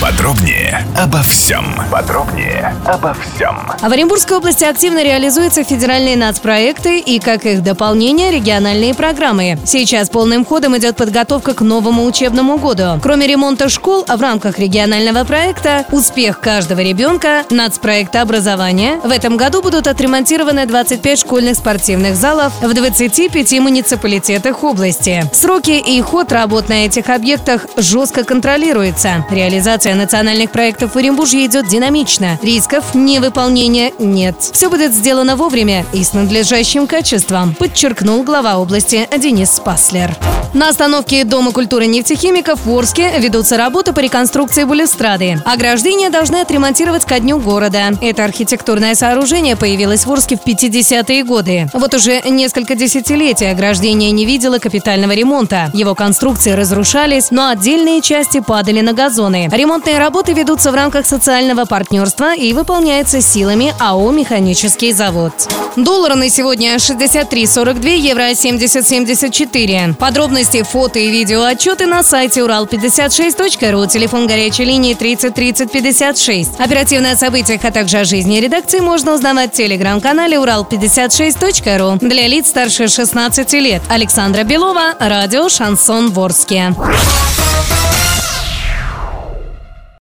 Подробнее обо всем. Подробнее обо всем. А в Оренбургской области активно реализуются федеральные нацпроекты и, как их дополнение, региональные программы. Сейчас полным ходом идет подготовка к новому учебному году. Кроме ремонта школ, в рамках регионального проекта «Успех каждого ребенка» нацпроекта образования в этом году будут отремонтированы 25 школьных спортивных залов в 25 муниципалитетах области. Сроки и ход работ на этих объектах жестко контролируются. Реализация национальных проектов в Оренбурге идет динамично. Рисков невыполнения нет. Все будет сделано вовремя и с надлежащим качеством, подчеркнул глава области Денис Спаслер. На остановке Дома культуры нефтехимиков в Орске ведутся работы по реконструкции балюстрады. Ограждения должны отремонтировать ко дню города. Это архитектурное сооружение появилось в Орске в 50-е годы. Вот уже несколько десятилетий ограждение не видело капитального ремонта. Его конструкции разрушались, но отдельные части падали на газоны. Ремонтные работы ведутся в рамках социального партнерства и выполняются силами АО «Механический завод». Доллар на сегодня 63,42, евро 70,74. Подробности, фото и видео отчеты на сайте урал56.ру, телефон горячей линии 30 30 56. Оперативно о событиях, а также о жизни редакции можно узнавать в телеграм-канале урал56.ру для лиц старше 16 лет. Александра Белова, радио «Шансон Ворске».